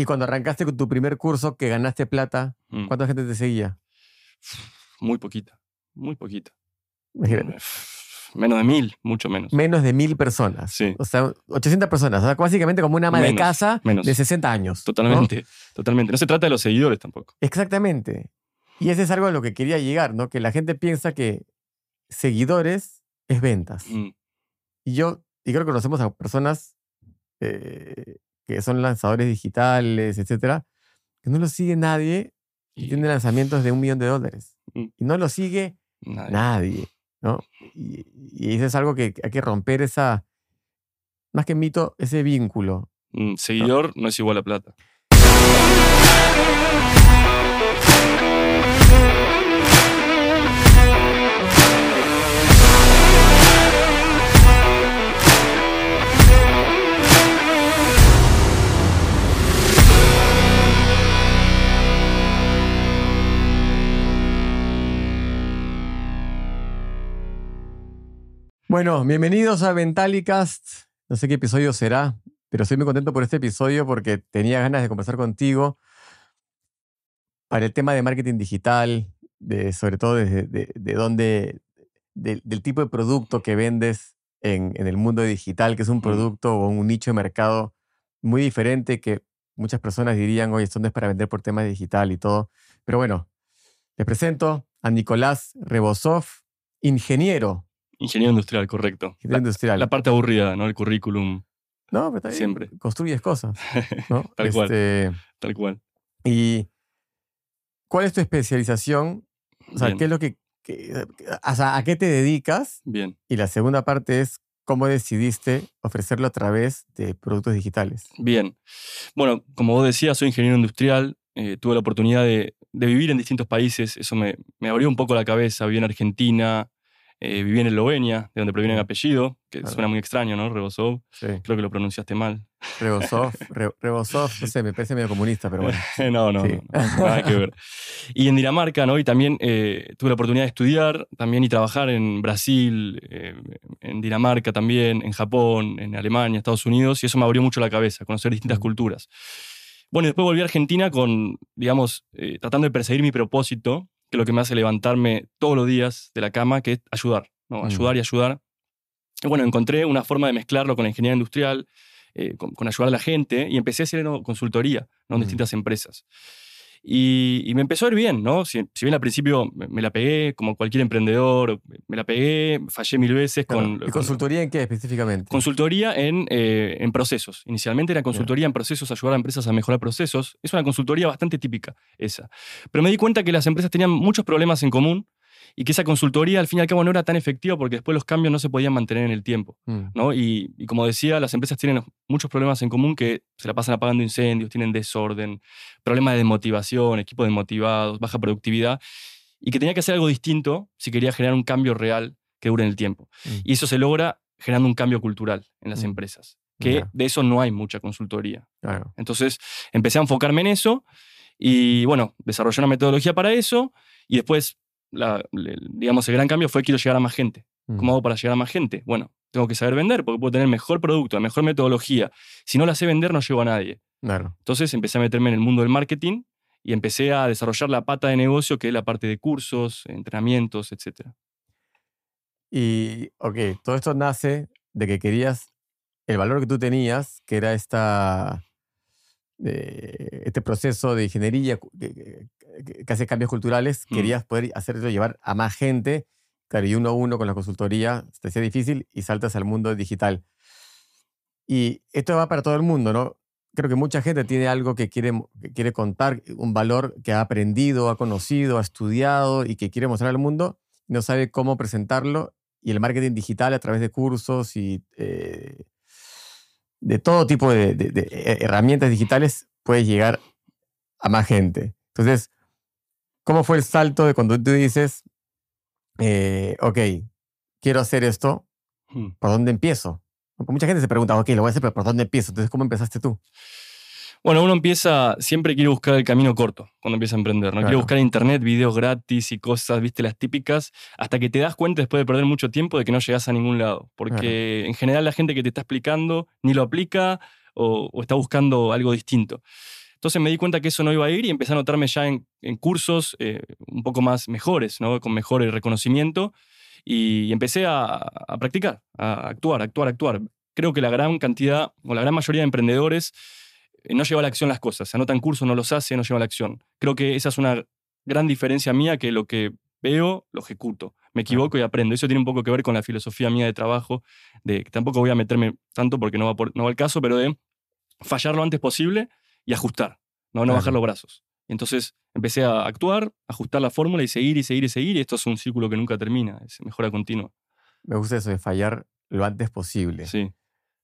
Y cuando arrancaste con tu primer curso, que ganaste plata, Mm. ¿cuánta gente te seguía? Muy poquita, muy poquita. Imagínate. Menos de mil, mucho menos. Menos de mil personas. Sí. O sea, 800 personas. O sea, básicamente como una ama de casa menos. de 60 años. ¿no? Totalmente, totalmente. No se trata de los seguidores tampoco. Exactamente. Y ese es algo a lo que quería llegar, ¿no? Que la gente piensa que seguidores es ventas. Mm, Y yo, y creo que conocemos a personas eh, que son lanzadores digitales, etcétera, que no lo sigue nadie y Y tiene lanzamientos de un millón de dólares. Mm. Y no lo sigue nadie. nadie, ¿no? Y, y eso es algo que hay que romper esa, más que mito, ese vínculo. Mm, seguidor no es igual a plata. Bueno, bienvenidos a Ventalicast. No sé qué episodio será, pero estoy muy contento por este episodio porque tenía ganas de conversar contigo para el tema de marketing digital, de, sobre todo desde de, de dónde, del- del tipo de producto que vendes en, en el mundo digital, que es un producto o un nicho de mercado muy diferente que muchas personas dirían, oye, esto no es para vender por tema digital y todo. Pero bueno, les presento a Nicolás Rebosov, ingeniero, Ingeniero industrial, correcto. ingeniero La, industrial. la parte aburrida, ¿no? El currículum, No, pero está bien, Siempre. Construyes cosas, ¿no? Tal cual. Este, tal cual. ¿Y cuál es tu especialización? O sea, Bien. ¿qué es lo que, que- o sea, ¿a qué te dedicas? Bien. Y la segunda parte es cómo decidiste ofrecerlo a través de productos digitales. Bien. Bueno, como vos decías, soy ingeniero industrial. eh, tuve la oportunidad de, de vivir en distintos países. Eso me, me abrió un poco la cabeza. Viví en Argentina, eh, viví en Eslovenia, de donde proviene Mm. apellido, que Claro. suena muy extraño, ¿no? Rebosov. Sí. Creo que lo pronunciaste mal. Rebosov, Re- Rebosov, no sé, me parece medio comunista, pero bueno. no, no, Sí. no, no, nada que ver. Y en Dinamarca, ¿no? Y también eh, tuve la oportunidad de estudiar también y trabajar en Brasil, eh, en Dinamarca también, en Japón, en Alemania, Estados Unidos, y eso me abrió mucho la cabeza, conocer distintas Mm. culturas. Bueno, y después volví a Argentina con, digamos, eh, tratando de perseguir mi propósito, que lo que me hace levantarme todos los días de la cama, que es ayudar, ¿no? Mm. Ayudar y ayudar. Y bueno, encontré una forma de mezclarlo con la ingeniería industrial, eh, con, con ayudar a la gente, y empecé a hacer ¿no? consultoría ¿no? en Mm. distintas empresas. Y, y me empezó a ir bien, ¿no? Si, si bien al principio me, me la pegué, como cualquier emprendedor, me la pegué, fallé mil veces Claro. con... ¿Y con- consultoría en qué específicamente? Consultoría en, eh, en procesos. Inicialmente era consultoría en procesos, ayudar a empresas a mejorar procesos. Es una consultoría bastante típica esa. Pero me di cuenta que las empresas tenían muchos problemas en común y que esa consultoría al fin y al cabo no era tan efectiva porque después los cambios no se podían mantener en el tiempo. Mm, ¿no? Y, y como decía, las empresas tienen muchos problemas en común que se la pasan apagando incendios, tienen desorden, problemas de desmotivación, equipos desmotivados, baja productividad, y que tenía que hacer algo distinto si quería generar un cambio real que dure en el tiempo. Mm. Y eso se logra generando un cambio cultural en las Mm. empresas, que de eso no hay mucha consultoría. claro. Entonces empecé a enfocarme en eso y bueno, desarrollé una metodología para eso y después, la- le- digamos, el gran cambio fue quiero llegar a más gente. Mm, ¿Cómo hago para llegar a más gente? Bueno, tengo que saber vender porque puedo tener mejor producto, la mejor metodología. Si no la sé vender, no llego a nadie. Claro. Entonces empecé a meterme en el mundo del marketing y empecé a desarrollar la pata de negocio, que es la parte de cursos, entrenamientos, etc. Y, ok, todo esto nace de que querías el valor que tú tenías, que era esta, eh, este proceso de ingeniería que, que- hace cambios culturales, Mm. querías poder hacerlo llevar a más gente. Claro, y uno a uno con la consultoría te hacía difícil y saltas al mundo digital. Y esto va para todo el mundo, ¿no? Creo que mucha gente tiene algo que quiere, que quiere contar, un valor que ha aprendido, ha conocido, ha estudiado y que quiere mostrar al mundo, no sabe cómo presentarlo. Y el marketing digital a través de cursos y eh, de todo tipo de, de- de herramientas digitales puede llegar a más gente. Entonces, ¿cómo fue el salto de cuando tú dices, eh, ok, quiero hacer esto, Hmm. ¿por dónde empiezo? Porque mucha gente se pregunta, ok, lo voy a hacer, pero ¿por dónde empiezo? Entonces, ¿cómo empezaste tú? Bueno, uno empieza, siempre quiere buscar el camino corto cuando empieza a emprender. No Claro. quiere buscar en internet videos gratis y cosas, viste, las típicas, hasta que te das cuenta después de perder mucho tiempo de que no llegas a ningún lado. Porque en general la gente que te está explicando ni lo aplica o, o está buscando algo distinto. Entonces me di cuenta que eso no iba a ir y empecé a anotarme ya en, cursos eh, un poco más mejores, ¿no? con mejor reconocimiento. Y empecé a, a, practicar, a actuar, actuar, actuar. Creo que la gran cantidad o la gran mayoría de emprendedores eh, no lleva a la acción las cosas. Se anotan cursos, no los hace, no lleva a la acción. Creo que esa es una gran diferencia mía que lo que veo, lo ejecuto. Me equivoco y aprendo. Eso tiene un poco que ver con la filosofía mía de trabajo, de que tampoco voy a meterme tanto porque no va, por, no va el caso, pero de fallar lo antes posible y ajustar, no, no bajar los brazos. Entonces empecé a actuar, ajustar la fórmula y seguir y seguir y seguir. Y esto es un círculo que nunca termina, es mejora continua. Me gusta eso de fallar lo antes posible. Sí.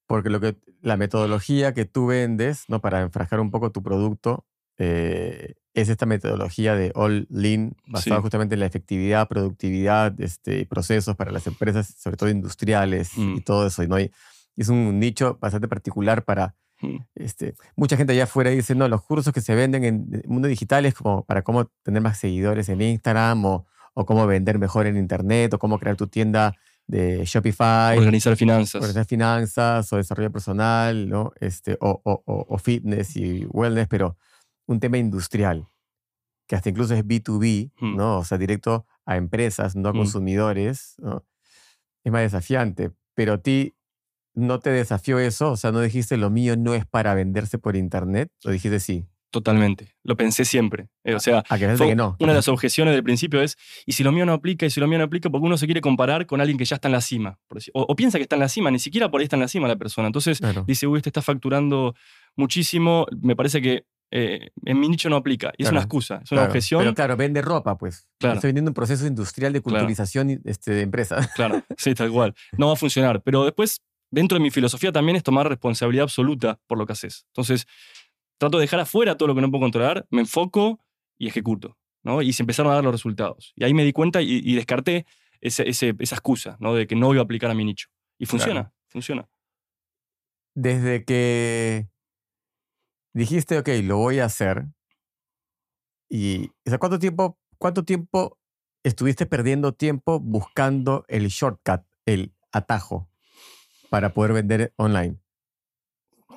Porque lo que, la metodología que tú vendes, ¿no? Para enfrascar un poco tu producto, eh, es esta metodología de all lean, basada justamente en la efectividad, productividad, este, procesos para las empresas, sobre todo industriales y mm. todo eso. ¿no? Y es un nicho bastante particular para... Mm. Este, mucha gente allá afuera dice, no, los cursos que se venden en el mundo digital es como para cómo tener más seguidores en Instagram o, o cómo vender mejor en Internet o cómo crear tu tienda de Shopify. Organizar finanzas. Organizar finanzas o desarrollo personal, ¿no? Este, o, o, o, fitness y wellness, pero un tema industrial, que hasta incluso es B2B, mm. ¿no? O sea, directo a empresas, no a mm. consumidores, ¿no? Es más desafiante. Pero a ti no te desafió eso, o sea, no dijiste lo mío no es para venderse por internet, o dijiste sí. Totalmente. Lo pensé siempre. Eh, o sea, ¿A que no? una de las objeciones del principio es, ¿y si lo mío no aplica? ¿Y si lo mío no aplica? Porque uno se quiere comparar con alguien que ya está en la cima. O, piensa que está en la cima, ni siquiera por ahí está en la cima la persona. Entonces dice, uy, este está facturando muchísimo. Me parece que eh, en mi nicho no aplica. Y es una excusa, es una objeción. Pero claro, vende ropa, pues. Claro. Estoy vendiendo un proceso industrial de culturización este, de empresa. Claro, sí, tal cual. No va a funcionar. Pero después, dentro de mi filosofía también es tomar responsabilidad absoluta por lo que haces. Entonces, trato de dejar afuera todo lo que no puedo controlar, me enfoco y ejecuto. ¿no? Y se empezaron a dar los resultados. Y ahí me di cuenta y, descarté esa excusa ¿no? de que no iba a aplicar a mi nicho. Y funciona, funciona. Desde que dijiste, ok, lo voy a hacer. Y, ¿cuánto tiempo, cuánto tiempo estuviste perdiendo tiempo buscando el shortcut, el atajo, para poder vender online?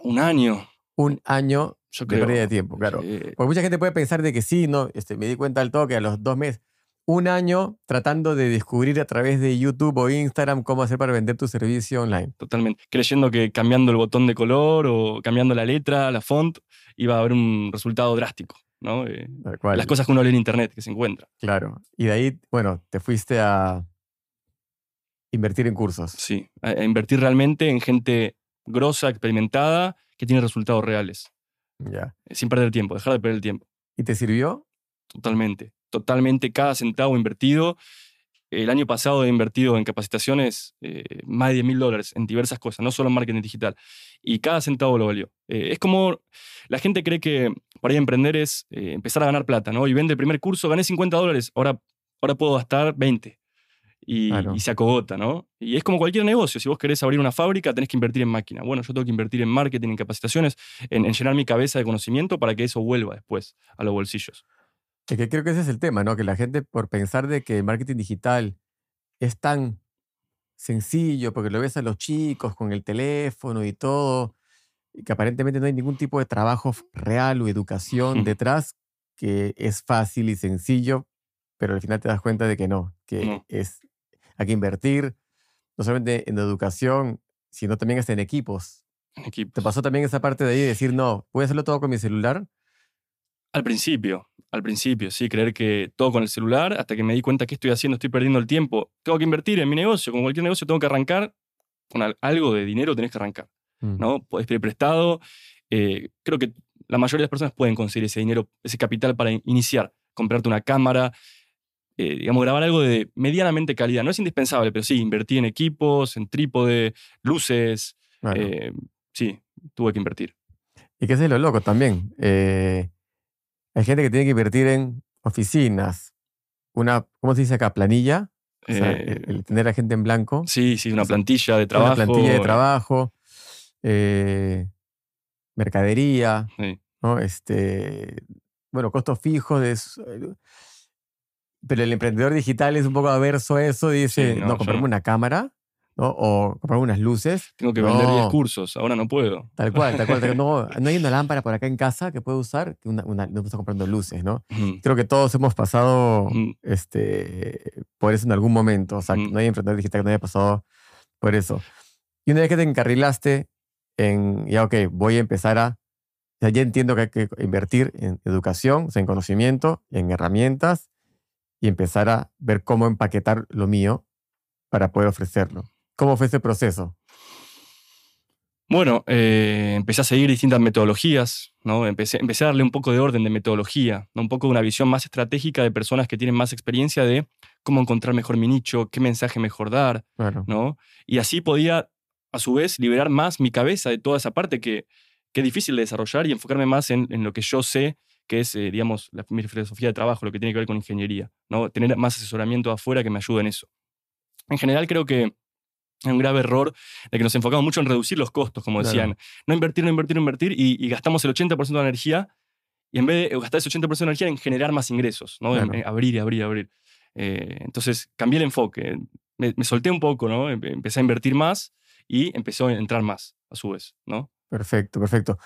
Un año. Un año Yo creo. de pérdida de tiempo, claro. Porque mucha gente puede pensar de que sí, no, este, me di cuenta al toque a los dos meses. Un año tratando de descubrir a través de YouTube o Instagram cómo hacer para vender tu servicio online. Totalmente. Creyendo que cambiando el botón de color o cambiando la letra, la font, iba a haber un resultado drástico. ¿no? Eh, las cosas que uno lee en internet, que se encuentra. Claro. Y de ahí, bueno, te fuiste a invertir en cursos. Sí, a, invertir realmente en gente grosa, experimentada, que tiene resultados reales. Ya. Sin perder tiempo, dejar de perder el tiempo. ¿Y te sirvió? Totalmente. Totalmente cada centavo invertido el año pasado he invertido en capacitaciones eh, más de 10 mil dólares en diversas cosas, no solo en marketing digital. Y cada centavo lo valió. Eh, es como la gente cree que para ir a emprender es eh, empezar a ganar plata, ¿no? Y vende el primer curso, gané 50 dólares, ahora, ahora puedo gastar 20. Y, se acogota, ¿no? Y es como cualquier negocio. Si vos querés abrir una fábrica, tenés que invertir en máquina. Bueno, yo tengo que invertir en marketing, en capacitaciones, en llenar mi cabeza de conocimiento para que eso vuelva después a los bolsillos. Es que creo que ese es el tema, ¿no? Que la gente, por pensar de que el marketing digital es tan sencillo, porque lo ves a los chicos con el teléfono y todo, y que aparentemente no hay ningún tipo de trabajo real o educación detrás, que es fácil y sencillo, pero al final te das cuenta de que no, que es hay que invertir no solamente en educación, sino también hasta en equipos. En equipos. ¿Te pasó también esa parte de ahí de decir, no, puedo hacerlo todo con mi celular? Al principio, al principio, sí, creer que todo con el celular, hasta que me di cuenta que estoy haciendo, estoy perdiendo el tiempo. Tengo que invertir en mi negocio, como cualquier negocio tengo que arrancar, con algo de dinero tenés que arrancar, mm. ¿no? Podés pedir prestado. Eh, creo que la mayoría de las personas pueden conseguir ese dinero, ese capital para iniciar, comprarte una cámara, eh, digamos, grabar algo de medianamente calidad. No es indispensable, pero sí, invertir en equipos, en trípode, luces. Eh, sí, tuve que invertir. Y qué es lo loco también. Hay gente que tiene que invertir en oficinas, una, ¿cómo se dice acá? Planilla. Eh, el, tener a gente en blanco. Sí, sí, una plantilla de trabajo. Una plantilla de trabajo. Eh, mercadería. ¿no? Este, bueno, costos fijos. De, pero el emprendedor digital es un poco averso a eso. Dice, no, comprarme una cámara. ¿no? O comprar unas luces. Tengo que vender 10 No. cursos, ahora no puedo. Tal cual, tal cual. No, no hay una lámpara por acá en casa que pueda usar, que una, una, no está comprando luces, ¿no? Ujú, Creo que todos hemos pasado ujú. este, por eso en algún momento. O sea, Mm. no hay emprendedor digital que no haya pasado por eso. Y una vez que te encarrilaste en, ya, ok, voy a empezar a, sea, ya entiendo que hay que invertir en educación, o sea, en conocimiento, en herramientas y empezar a ver cómo empaquetar lo mío para poder ofrecerlo. ¿Cómo fue ese proceso? Bueno, eh, empecé a seguir distintas metodologías, ¿no? Empecé, empecé a darle un poco de orden de metodología, ¿no? un poco de una visión más estratégica de personas que tienen más experiencia de cómo encontrar mejor mi nicho, qué mensaje mejor dar, Claro. ¿no? Y así podía, a su vez, liberar más mi cabeza de toda esa parte que, que es difícil de desarrollar y enfocarme más en, en lo que yo sé, que es, eh, digamos, la, mi filosofía de trabajo, lo que tiene que ver con ingeniería, ¿no? Tener más asesoramiento afuera que me ayude en eso. En general creo que hay un grave error de que nos enfocamos mucho en reducir los costos, como Claro. decían. No invertir, no invertir, no invertir, y, y gastamos el 80% de energía, y en vez de gastar ese 80% de energía en generar más ingresos, ¿no? En- Claro. en abrir abrir abrir. Eh, entonces cambié el enfoque, me, me solté un poco, ¿no? Empe- Empecé a invertir más y empezó a entrar más, a su vez, ¿no? Perfecto, perfecto.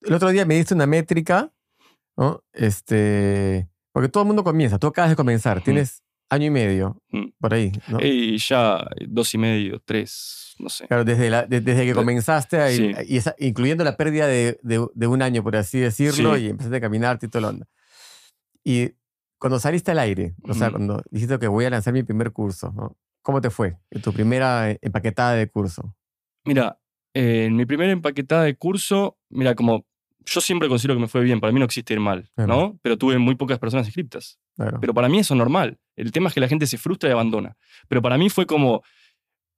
El otro día me diste una métrica, ¿no? Este, porque todo el mundo comienza, tú acabas de comenzar, Ujú. tienes año y medio, Mm. por ahí, ¿no? Y ya dos y medio, tres, no sé. Claro, desde, la- de- desde que comenzaste, a- sí. y esa- incluyendo la pérdida de, de- de un año, por así decirlo, Sí. y empezaste a caminar y todo lo onda. Y cuando saliste al aire, o sea, cuando dijiste que voy a lanzar mi primer curso, ¿no? ¿cómo te fue? En tu primera eh, empaquetada de curso. Mira, eh, en mi primera empaquetada de curso, mira, como yo siempre considero que me fue bien, para mí no existe ir mal, Claro. ¿no? Pero tuve muy pocas personas inscriptas. Claro. Pero para mí eso es normal. El tema es que la gente se frustra y abandona. Pero para mí fue como,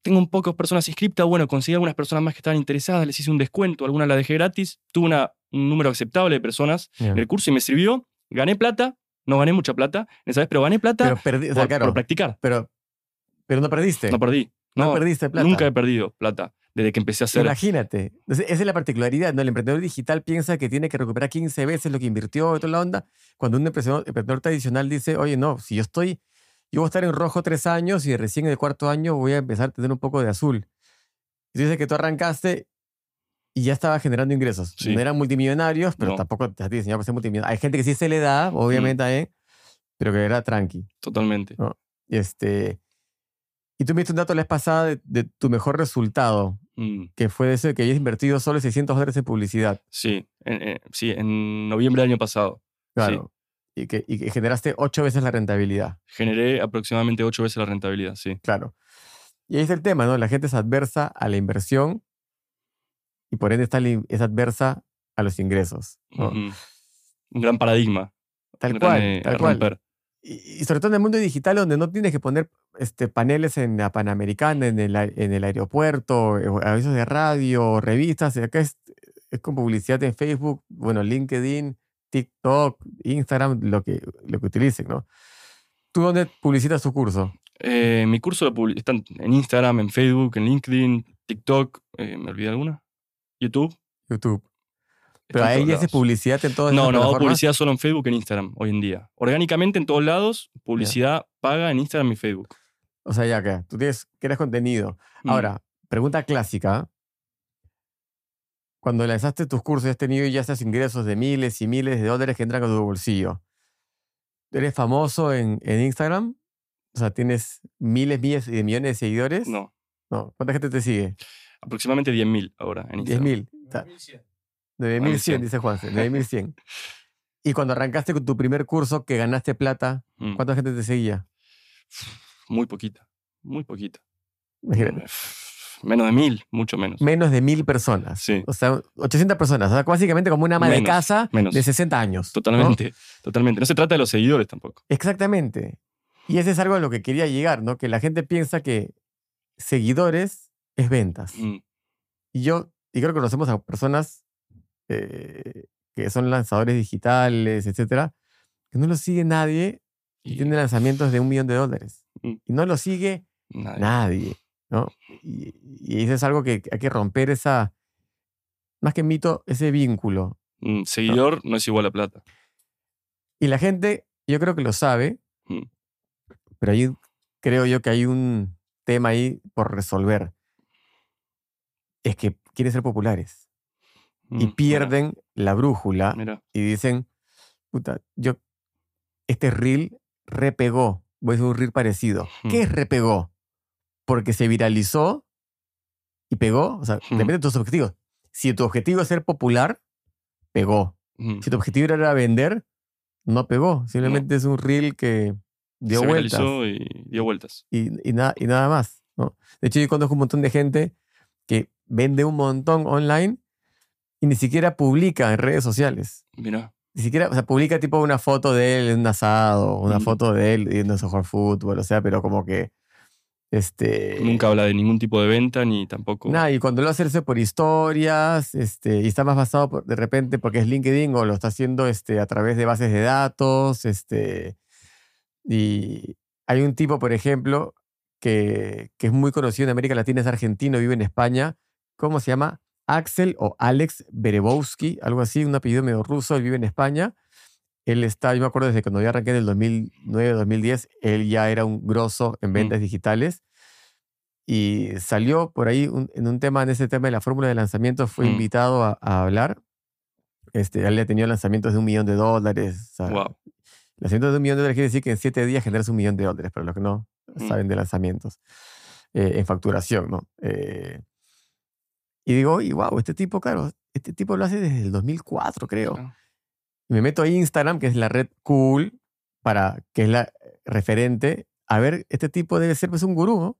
tengo un pocas personas inscriptas, bueno, conseguí algunas personas más que estaban interesadas, les hice un descuento, algunas la dejé gratis, tuve una- un número aceptable de personas en el curso y me sirvió, gané plata, no gané mucha plata, esa vez, pero gané plata Pero, perdí, o sea, por, claro, por practicar. pero, pero no perdiste. No perdí. No No, perdiste plata. nunca he perdido plata desde que empecé a hacer. Imagínate. Entonces, esa es la particularidad. ¿no? El emprendedor digital piensa que tiene que recuperar 15 veces lo que invirtió y toda la onda. Cuando un emprendedor, emprendedor tradicional dice, oye, no, si yo estoy, yo voy a estar en rojo tres años y recién en el cuarto año voy a empezar a tener un poco de azul. Y tú dices que tú arrancaste y ya estaba generando ingresos. Sí. No eran multimillonarios, pero No. tampoco te has diseñado para ser multimillonario. Hay gente que sí se le da, obviamente, ¿eh? pero que era tranqui. Totalmente. Y Este, y tú me diste un dato la vez pasada de, de tu mejor resultado Mm, que fue ese que hayas invertido solo 600 dólares en publicidad. sí, en, en- sí, en noviembre del año pasado. Claro. Y, que, y que generaste ocho veces la rentabilidad. Generé aproximadamente ocho veces la rentabilidad, sí. Claro. Y ahí es el tema, ¿no? La gente es adversa a la inversión y por ende está es adversa a los ingresos. Un gran paradigma. Tal cual, gran, eh, tal cual. Y, y sobre todo en el mundo digital donde no tienes que poner este, paneles en la Panamericana, en el, en el aeropuerto, eh, avisos de radio, revistas. Acá es, es con publicidad en Facebook, bueno, LinkedIn, TikTok, Instagram, lo que, lo que utilicen, ¿no? ¿Tú dónde publicitas tu curso? Eh, mi curso lo está en Instagram, en Facebook, en LinkedIn, TikTok. eh, ¿Me olvidé alguna? YouTube. YouTube. Pero ahí haces publicidad en todas No, no, hago publicidad solo en Facebook y en Instagram hoy en día. Orgánicamente en todos lados, publicidad paga en Instagram y Facebook. O sea, ya que tú tienes, creas contenido. Mm. Ahora, pregunta clásica. Cuando lanzaste tus cursos, has tenido ya estos ingresos de miles y miles de dólares que entran a tu bolsillo. ¿Eres famoso en, en Instagram? O sea, ¿tienes miles, miles de millones de seguidores? No, No. ¿Cuánta gente te sigue? aproximadamente 10.000 ahora en Instagram. 10.000. O sea, 9.100, dice Juanse. 9.100. y cuando arrancaste con tu primer curso que ganaste plata, Mm. ¿cuánta gente te seguía? Muy poquita, muy poquita. Imagínate. Menos de mil, mucho menos. Menos de mil personas. Sí. O sea, 800 personas. O sea, básicamente como una ama de Menos, casa menos. de 60 años. ¿no? Totalmente, totalmente. No se trata de los seguidores tampoco. Exactamente. Y ese es algo a lo que quería llegar, ¿no? Que la gente piensa que seguidores es ventas. Mm, Y yo, y creo que conocemos a personas eh, que son lanzadores digitales, etcétera, que no lo sigue nadie y Y- tiene lanzamientos de un millón de dólares. Mm. Y no lo sigue nadie. nadie, ¿no? Y, y eso es algo que hay que romper esa, más que mito, ese vínculo. Mm, seguidor no es igual a plata. Y la gente, yo creo que lo sabe, Mm. pero ahí creo yo que hay un, tema ahí por resolver. Es que quieren ser populares y Mm, mira, pierden la brújula mira. y dicen, puta, yo, este reel repegó, voy a hacer un reel parecido. ¿Qué es repegó? Porque se viralizó y pegó, o sea, depende de tus objetivos. Si tu objetivo es ser popular, pegó. Mm. Si tu objetivo era vender, no pegó. Simplemente es un reel que dio Se vueltas y dio vueltas. y, y nada, y nada más. ¿no? De hecho, yo conozco un montón de gente que vende un montón online y ni siquiera publica en redes sociales. Mira. Ni siquiera, o sea, publica tipo una foto de él en un asado, una Mm. foto de él yendo a jugar fútbol, o sea, pero como que. Este, Nunca habla de ningún tipo de venta ni tampoco. Nada, y cuando lo hace hace por historias, este, y está más basado por- de repente porque es LinkedIn o lo está haciendo este, a través de bases de datos, este, y hay un tipo, por ejemplo, que, que es muy conocido en América Latina, es argentino, vive en España, ¿cómo se llama? Axel o Alex Berebowski, algo así, un apellido medio ruso, él vive en España. Él está, yo me acuerdo desde cuando yo arranqué en el 2009, 2010, él ya era un grosso en ventas digitales y salió por ahí un- en un tema, en ese tema de la fórmula de lanzamiento, fue Mm. invitado a, a hablar. Este, él ya tenía lanzamientos de un millón de dólares. o sea, Wow. Lanzamientos de un millón de dólares quiere decir que en siete días generas un millón de dólares, para los que no Mm. saben de lanzamientos, eh, en facturación, ¿no? Eh, y digo, y wow, este tipo, claro, este tipo lo hace desde el 2004, creo. Claro. Y me meto a Instagram, que es la red cool, para, que es la referente, a ver, este tipo debe ser pues un gurú, ¿no?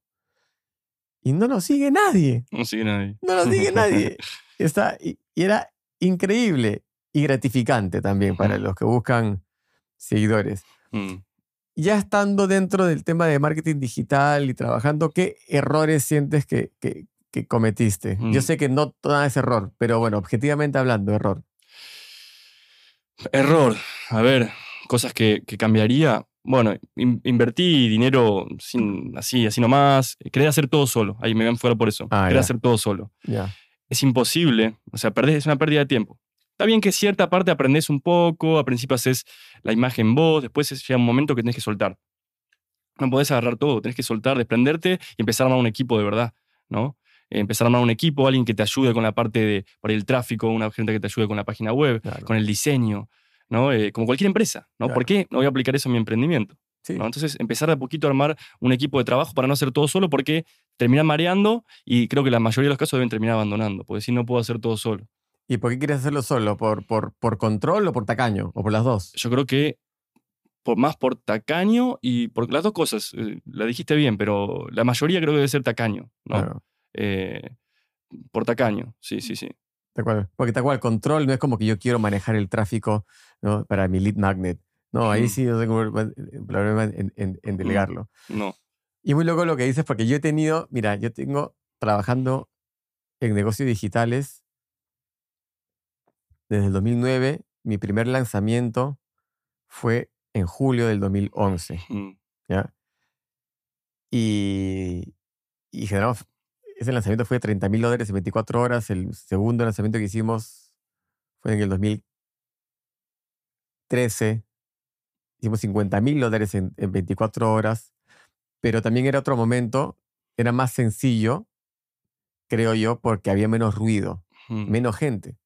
Y no lo sigue nadie, No sigue nadie. no lo sigue nadie. Está, y, y era increíble y gratificante también para los que buscan seguidores. Mm. Ya estando dentro del tema de marketing digital y trabajando, ¿qué errores sientes que, que- que cometiste? Yo Mm. sé que no todo es error, pero bueno, objetivamente hablando, error. Error. A ver, cosas que, que cambiaría. Bueno, in- invertí dinero sin, así, así nomás. Quería hacer todo solo. Ahí me voy a enfocar por eso. Ah, Quería hacer todo solo. Ya. Es imposible. O sea, perdés, es una pérdida de tiempo. Está bien que cierta parte aprendes un poco, al principio haces la imagen vos, después es- llega un momento que tenés que soltar. No podés agarrar todo, tenés que soltar, desprenderte y empezar a armar un equipo de verdad, ¿no? Empezar a armar un equipo, alguien que te ayude con la parte de por el tráfico, una gente que te ayude con la página web, Claro. con el diseño, ¿no? Eh, como cualquier empresa, ¿no? Claro. ¿Por qué no voy a aplicar eso en mi emprendimiento? Sí. ¿no? Entonces, empezar de a poquito a armar un equipo de trabajo para no hacer todo solo, porque terminan mareando y creo que la mayoría de los casos deben terminar abandonando, porque si no puedo hacer todo solo. ¿Y por qué quieres hacerlo solo? ¿Por, por, por control o por tacaño? ¿O por las dos? Yo creo que por, más por tacaño y por las dos cosas, eh, la dijiste bien, pero la mayoría creo que debe ser tacaño, ¿no? Claro. Eh, por tacaño, sí, sí, sí. Tal cual. Porque tal cual, control no es como que yo quiero manejar el tráfico ¿no? para mi lead magnet. No, ahí sí yo tengo problema en, en- en delegarlo. No. Y muy loco lo que dices, porque yo he tenido, mira, yo tengo trabajando en negocios digitales desde el 2009. Mi primer lanzamiento fue en julio del 2011, Mm, ¿ya? Y, y generamos, ese lanzamiento fue de 30 mil dólares en 24 horas. El segundo lanzamiento que hicimos fue en el 2013. Hicimos 50 mil dólares en, en 24 horas. Pero también era otro momento, era más sencillo, creo yo, porque había menos ruido, menos gente.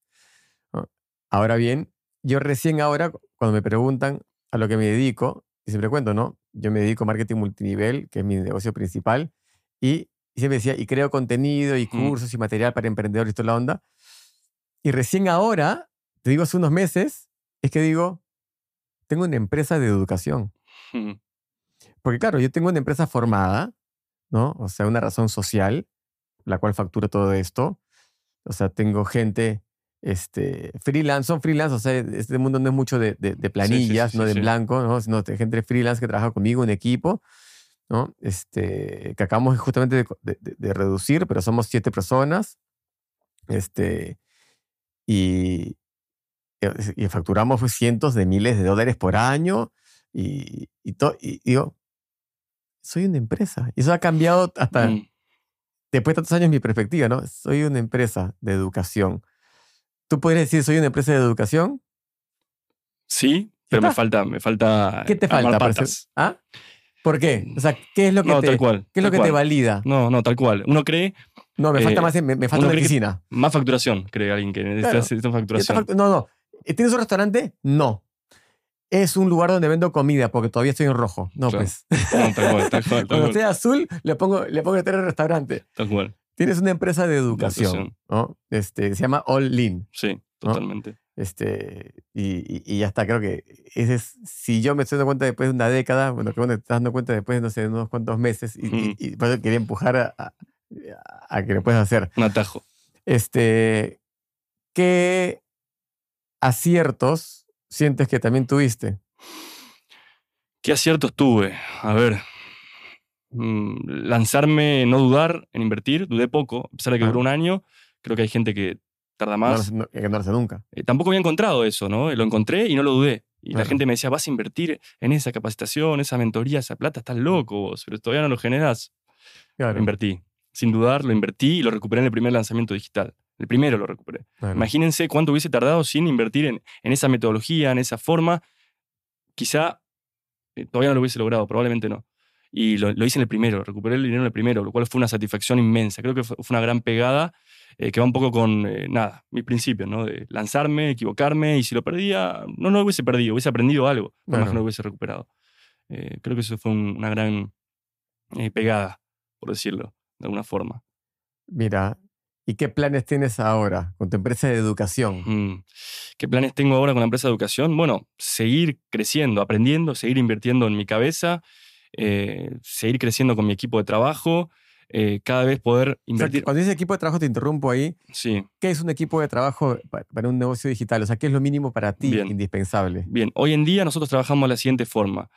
Ahora bien, yo recién ahora, cuando me preguntan a lo que me dedico, y siempre cuento, ¿no? Yo me dedico a marketing multinivel, que es mi negocio principal, y, y siempre decía, y creo contenido, y Mm. cursos, y material para emprendedores y toda la onda. Y recién ahora, te digo hace unos meses, es que digo, tengo una empresa de educación. mm, Porque claro, yo tengo una empresa formada, ¿no? O sea, una razón social, la cual factura todo esto. O sea, tengo gente este, freelance, son freelance, o sea, este mundo no es mucho de, de- de planillas, sí, no sí, de sí. blanco, ¿no? Sino de gente freelance que trabaja conmigo, un equipo, ¿no? Este, que acabamos justamente de, de- de- reducir, pero somos siete personas. Este, y, y facturamos pues, cientos de miles de dólares por año. Y, y, to- y digo, soy una empresa. Y eso ha cambiado hasta mm. después de tantos años mi perspectiva, ¿no? Soy una empresa de educación. ¿Tú podrías decir soy una empresa de educación? Sí, pero me falta, me falta ¿Qué te falta? patas. ¿Ah? ¿Por qué? O sea, ¿qué es lo que, No, te, tal cual. ¿qué es lo que te valida? No, no, tal cual. Uno cree No, me falta Eh, más, me, me falta una piscina. más facturación, cree alguien que necesita Claro. hacer esta ¿Y esta facturación. fact- No, no. ¿Tienes un restaurante? No. Es un lugar donde vendo comida porque todavía estoy en rojo. No, Claro. pues. No, tal cual, tal cual, tal Cuando esté azul, le pongo, le pongo el restaurante. tal cual. Tienes una empresa de educación, educación. ¿no? Este, se llama All In. Sí, totalmente. Este, y, y- ya está. Creo que ese es, si yo me estoy dando cuenta después de una década, bueno, que bueno, te estás dando cuenta después de, no sé, unos cuantos meses, y, y- Ujú. y por eso quería empujar a, a- a que lo puedas hacer. Un atajo. Este, ¿Qué aciertos sientes que también tuviste? ¿Qué aciertos tuve? A ver. mm, lanzarme, no dudar en invertir. Dudé poco, a pesar de que Ah. duró un año. Creo que hay gente que tarda más. no- que no nunca. Eh, tampoco había encontrado eso, ¿no? Lo encontré y no lo dudé. Y la gente me decía, vas a invertir en esa capacitación, esa mentoría, esa plata, estás loco vos, pero todavía no lo generas. Claro, Lo invertí. Sin dudar, lo invertí y lo recuperé en el primer lanzamiento digital. El primero lo recuperé. claro. Imagínense cuánto hubiese tardado sin invertir en, en esa metodología, en esa forma. Quizá eh, todavía no lo hubiese logrado, probablemente no. Y lo, lo hice en el primero, recuperé el dinero en el primero, lo cual fue una satisfacción inmensa. Creo que fue, fue una gran pegada eh, que va un poco con, eh, nada, mis principios, ¿no? De lanzarme, equivocarme y si lo perdía, no, no lo hubiese perdido, hubiese aprendido algo, por más no lo hubiese recuperado. Eh, creo que eso fue un- una gran pegada, por decirlo, de alguna forma. Mira, ¿y qué planes tienes ahora con tu empresa de educación? Mm. ¿Qué planes tengo ahora con la empresa de educación? Bueno, seguir creciendo, aprendiendo, seguir invirtiendo en mi cabeza, seguir creciendo con mi equipo de trabajo, eh, cada vez poder O sea, invertir. cuando dices equipo de trabajo, te interrumpo ahí. Sí, ¿Qué es un equipo de trabajo pa- para un negocio digital? O sea, ¿qué es lo mínimo para ti Bien. indispensable? bien. Hoy en día nosotros trabajamos de la siguiente forma.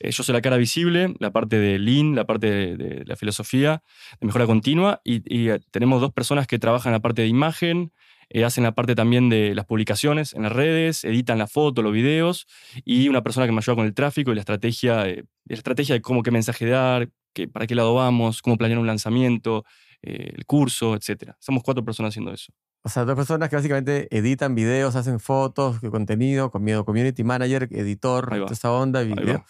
Eh, yo soy la cara visible, la parte de Lean, la parte de, de la filosofía de mejora continua, y, y, eh, tenemos dos personas que trabajan la parte de imagen, eh, hacen la parte también de las publicaciones en las redes, editan la foto, los videos, y una persona que me ayuda con el tráfico y la estrategia, eh, la estrategia de cómo qué mensaje dar, qué- para qué lado vamos, cómo planear un lanzamiento, eh, el curso, etc. Somos cuatro personas haciendo eso. O sea, dos personas que básicamente editan videos, hacen fotos, que contenido, community community manager, editor, toda esa onda, video.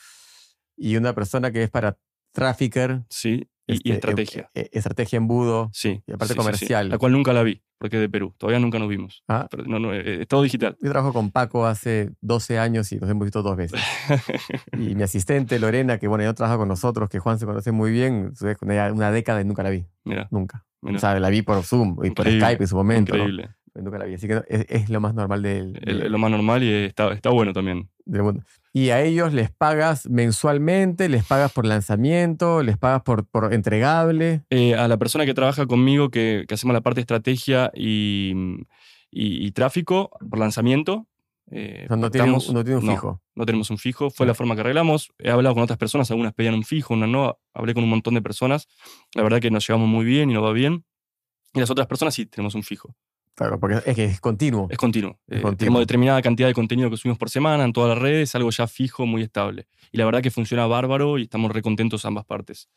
Y una persona que es para trafficker, Sí, y, y este, em- estrategia. eh, estrategia embudo. Sí. y aparte sí, sí, sí. comercial. La cual nunca la vi, porque es de Perú. Todavía nunca nos vimos. ¿ah? Pero no, no, eh, es todo digital. Yo trabajo con Paco hace 12 años y nos hemos visto dos veces. Y mi asistente Lorena, que bueno, ya trabaja con nosotros, que Juan se conoce muy bien, con ella una década y nunca la vi, Mira, nunca. mira. O sea, la vi por Zoom y por Skype en su momento. Increíble. Nunca la vi. Así que es, es lo más normal del, lo más normal y está, está bueno también. del mundo. Y a ellos les pagas mensualmente, les pagas por lanzamiento, les pagas por, por entregable. Eh, a la persona que trabaja conmigo, que, que hacemos la parte de estrategia y, y- y tráfico por lanzamiento. eh, O sea, no tiene, un- pactamos- no tiene un no, fijo. No tenemos un fijo, fue la forma que arreglamos. He hablado con otras personas, algunas pedían un fijo, unas no. Hablé con un montón de personas. La verdad que nos llevamos muy bien y nos va bien. Y las otras personas sí tenemos un fijo. Claro, porque es que es continuo. Es continuo. Es Eh, continuo. Tenemos determinada cantidad de contenido que subimos por semana en todas las redes, algo ya fijo, muy estable. Y la verdad que funciona bárbaro y estamos recontentos ambas partes.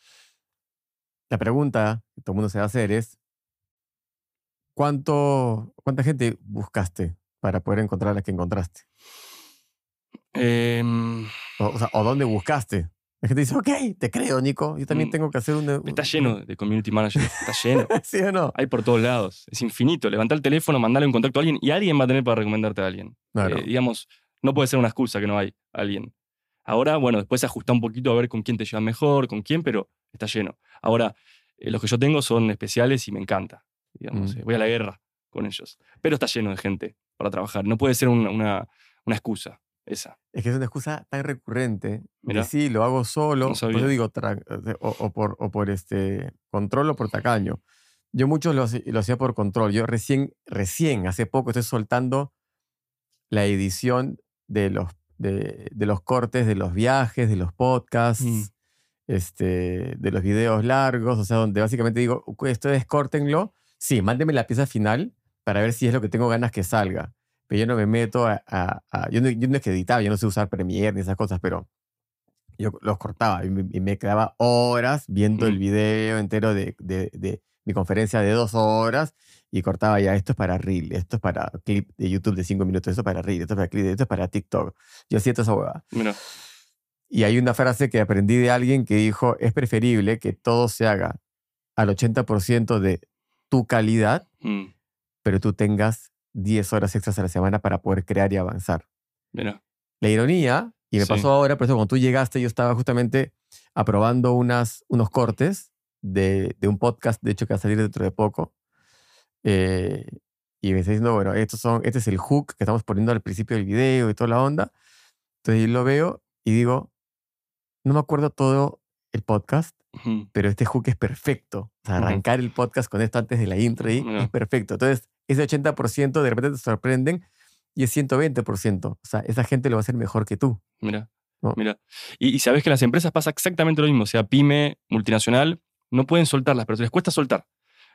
La pregunta que todo el mundo se va a hacer es, ¿cuánto, ¿cuánta gente buscaste para poder encontrar a la que encontraste? Em, O, o sea, ¿o dónde buscaste? La gente dice, ok, te creo, Nico. Yo también Mm. tengo que hacer un... está lleno de community managers, está lleno. ¿Sí o no? Hay por todos lados. Es infinito. Levanta el teléfono, mandale un contacto a alguien y alguien va a tener para recomendarte a alguien. Claro. Eh, digamos, no puede ser una excusa que no hay alguien. Ahora, bueno, después se ajusta un poquito a ver con quién te lleva mejor, con quién, pero está lleno. Ahora, eh, los que yo tengo son especiales y me encanta. Digamos, Mm. eh, voy a la guerra con ellos. Pero está lleno de gente para trabajar. No puede ser una, una- una excusa esa. Es que es una excusa tan recurrente. Mirá. De sí, lo hago solo. No por sabía. eso digo, tra- o, o por, o por este control o por tacaño. Yo muchos lo, lo hacía por control. Yo recién, recién, hace poco, estoy soltando la edición de los, de, de los cortes, de los viajes, de los podcasts, Mm. este, de los videos largos. O sea, donde básicamente digo, "Ok, ustedes córtenlo. Sí, mándenme la pieza final para ver si es lo que tengo ganas que salga pero yo no me meto a... a- a- yo, no, yo no es que editaba, yo no sé usar Premiere ni esas cosas, pero yo los cortaba y me, y me quedaba horas viendo el Mm. video entero de, de- de mi conferencia de dos horas y cortaba ya, esto es para Reel, esto es para clip de YouTube de cinco minutos, esto es para Reel, esto es para clip, esto es para TikTok. Yo toda esa huevada. Mira, Y hay una frase que aprendí de alguien que dijo, es preferible que todo se haga al 80% de tu calidad, Mm, pero tú tengas 10 horas extras a la semana para poder crear y avanzar. mira. La ironía, y me Sí. pasó ahora, por eso cuando tú llegaste yo estaba justamente aprobando unas, unos cortes de, de un podcast, de hecho que va a salir dentro de poco. eh, y me está diciendo, bueno, estos son, este es el hook que estamos poniendo al principio del video y toda la onda. Entonces yo lo veo y digo, no me acuerdo todo el podcast, pero este hook es perfecto. O sea, arrancar el podcast con esto antes de la intro Mira. es perfecto. Entonces, ese 80% de repente te sorprenden y es 120%. O sea, esa gente lo va a hacer mejor que tú. Mira, No. mira. Y, y sabes que las empresas pasa exactamente lo mismo. O sea, pyme, multinacional, no pueden soltarlas, pero les cuesta soltar.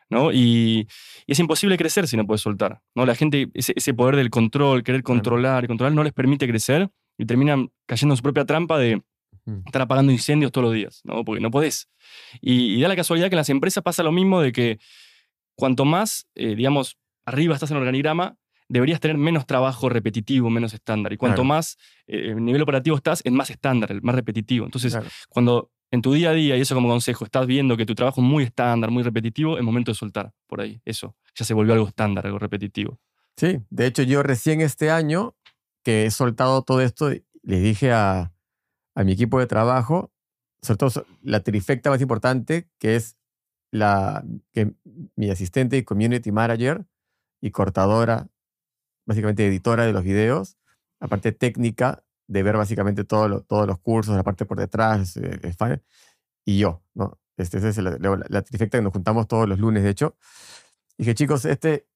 ¿no? Y, y es imposible crecer si no puedes soltar. ¿no? La gente, ese, ese poder del control, querer controlar y controlar, no les permite crecer y terminan cayendo en su propia trampa de Ujú. estar apagando incendios todos los días, ¿no? porque no podés. Y, y da la casualidad que en las empresas pasa lo mismo de que cuanto más, eh, digamos, arriba estás en el organigrama, deberías tener menos trabajo repetitivo, menos estándar. Y cuanto Claro. más eh, nivel operativo estás, es más estándar, el más repetitivo. Entonces, Claro. cuando en tu día a día, y eso como consejo, estás viendo que tu trabajo es muy estándar, muy repetitivo, es momento de soltar por ahí. Eso ya se volvió algo estándar, algo repetitivo. Sí, de hecho yo recién este año que he soltado todo esto, le dije a, a mi equipo de trabajo, sobre todo la trifecta más importante, que es la, que mi asistente y community manager y cortadora, básicamente editora de los videos, la parte técnica de ver básicamente todo lo- todos los cursos, la parte por detrás, eh, el fan, y yo, ¿no? Este, esa es la, la- la trifecta que nos juntamos todos los lunes, de hecho. Dije, chicos, este,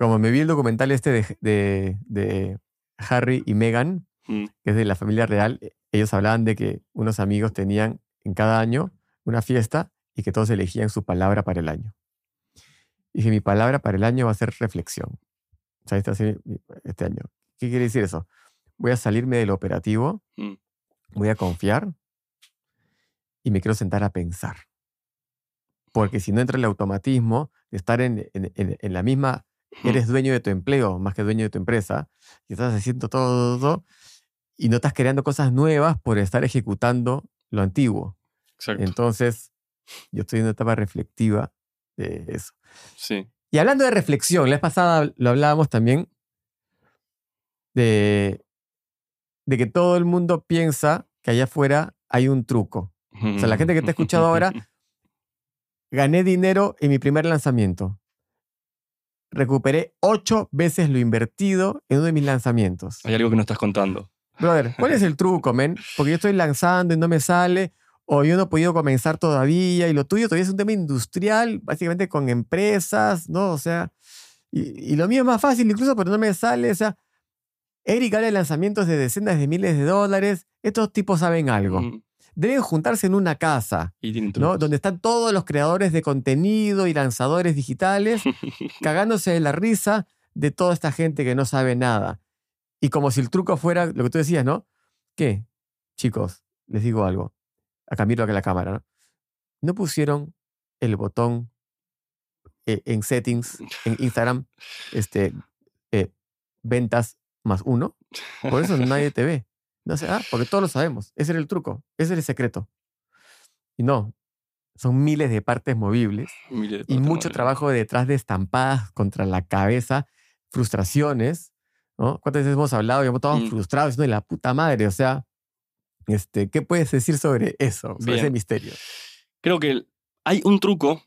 como me vi el documental este de, de, de Harry y Meghan, Mm. que es de la familia real, ellos hablaban de que unos amigos tenían en cada año una fiesta y que todos elegían su palabra para el año. Dije, mi palabra para el año va a ser reflexión. O sea, este, este año. ¿Qué quiere decir eso? Voy a salirme del operativo, Mm. voy a confiar y me quiero sentar a pensar. Porque si no entra el automatismo de estar en, en- en- en la misma, Mm. eres dueño de tu empleo más que dueño de tu empresa, y estás haciendo todo, todo, todo, y no estás creando cosas nuevas por estar ejecutando lo antiguo. Exacto. Entonces, yo estoy en una etapa reflectiva de eso. sí. Y hablando de reflexión, la vez pasada lo hablábamos también de, de que todo el mundo piensa que allá afuera hay un truco. O sea, la gente que te ha escuchado ahora, gané dinero en mi primer lanzamiento. Recuperé ocho veces lo invertido en uno de mis lanzamientos. Hay algo que no estás contando. Brother, ¿cuál es el truco, men? Porque yo estoy lanzando y no me sale, o yo no he podido comenzar todavía, y lo tuyo todavía es un tema industrial, básicamente con empresas, ¿no? O sea, y, y lo mío es más fácil incluso, pero no me sale, o sea, Eric habla de lanzamientos de decenas de miles de dólares, estos tipos saben algo. Mm. Deben juntarse en una casa, ¿no? Donde están todos los creadores de contenido y lanzadores digitales cagándose de la risa de toda esta gente que no sabe nada. Y como si el truco fuera lo que tú decías, ¿no? ¿Qué? Chicos, les digo algo. Acá miro acá la cámara, ¿no? ¿No pusieron el botón eh, en settings, en Instagram, este, eh, ventas más uno? Por eso nadie te ve. No sé, ah, porque todos lo sabemos. Ese era el truco. Ese era el secreto. Y no, son miles de partes movibles de y mucho trabajo detrás de estampadas contra la cabeza, frustraciones, ¿no? ¿Cuántas veces hemos hablado y hemos estado Mm. frustrados diciendo de la puta madre? O sea, este, ¿qué puedes decir sobre eso, sobre ese Bien. misterio? Creo que hay un truco,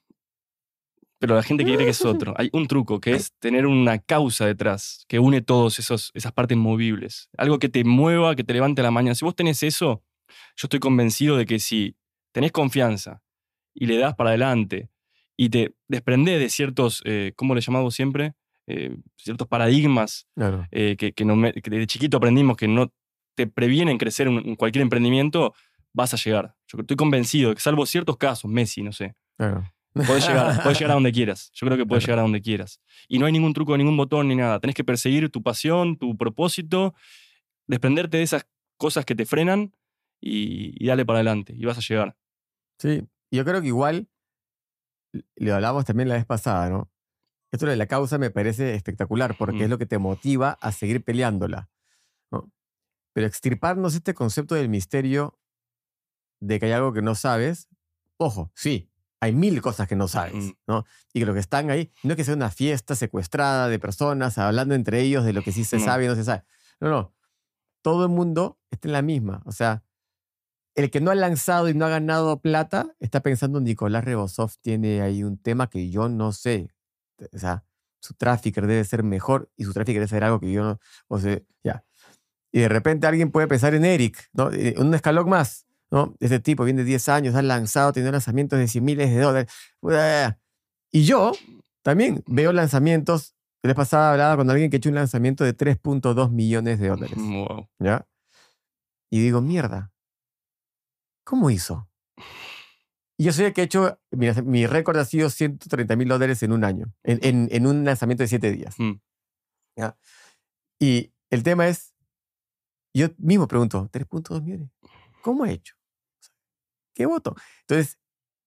pero la gente quiere que es otro. Hay un truco que es tener una causa detrás que une todas esas partes movibles. Algo que te mueva, que te levante a la mañana. Si vos tenés eso, yo estoy convencido de que si tenés confianza y le das para adelante y te desprendés de ciertos, eh, ¿cómo le llamamos siempre? Eh, ciertos paradigmas Claro. eh, que, que no me- que desde chiquito aprendimos que no te previenen crecer en, cualquier emprendimiento, vas a llegar. Yo estoy convencido de que, salvo ciertos casos, Messi, no sé, claro. podés llegar, llegar a donde quieras. Yo creo que Claro. llegar a donde quieras. Y no hay ningún truco, ningún botón ni nada. Tenés que perseguir tu pasión, tu propósito, desprenderte de esas cosas que te frenan y, y darle para adelante. Y vas a llegar. Sí, yo creo que igual, le hablamos también la vez pasada, ¿no? Esto de la causa me parece espectacular porque es Mm. lo que te motiva a seguir peleándola, ¿no? Pero extirparnos este concepto del misterio de que hay algo que no sabes, ojo, sí, hay mil cosas que no sabes. ¿no? Y que lo que están ahí, no es que sea una fiesta secuestrada de personas hablando entre ellos de lo que sí se No. sabe y no se sabe. No, no. Todo el mundo está en la misma. O sea, el que no ha lanzado y no ha ganado plata está pensando, Nicolás Rebosov tiene ahí un tema que yo no sé. O sea, su tráfico debe ser mejor y su tráfico debe ser algo que yo no, o sea, ya. Y de repente alguien puede pensar en Eric, ¿no? Eh, Un escalón más, ¿no? Ese tipo viene de 10 años, ha lanzado, tiene lanzamientos de 100 miles de dólares. Y yo también veo lanzamientos. La vez pasada hablaba con alguien que ha hecho un lanzamiento de 3.2 millones de dólares, Wow. ¿ya? Y digo, mierda, ¿cómo hizo? Y yo soy el que he hecho, mira, mi récord ha sido 130 mil dólares en un año, en, en- en un lanzamiento de 7 días. Mm. Y el tema es, yo mismo pregunto, 3.2 millones, ¿cómo ha hecho? ¿Qué voto? Entonces,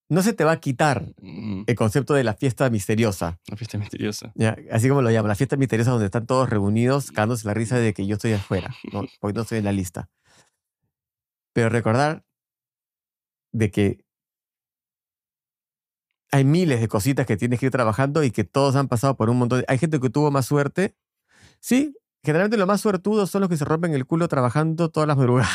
no se te va a quitar Mm. el concepto de la fiesta misteriosa, Una fiesta misteriosa. ¿ya? así como lo llamo, la fiesta misteriosa donde están todos reunidos, cagándose la risa de que yo estoy afuera, ¿no? porque no estoy en la lista. Pero recordar de que hay miles de cositas que tienes que ir trabajando y que todos han pasado por un montón de... Hay gente que tuvo más suerte. Sí, generalmente los más suertudos son los que se rompen el culo trabajando todas las madrugadas.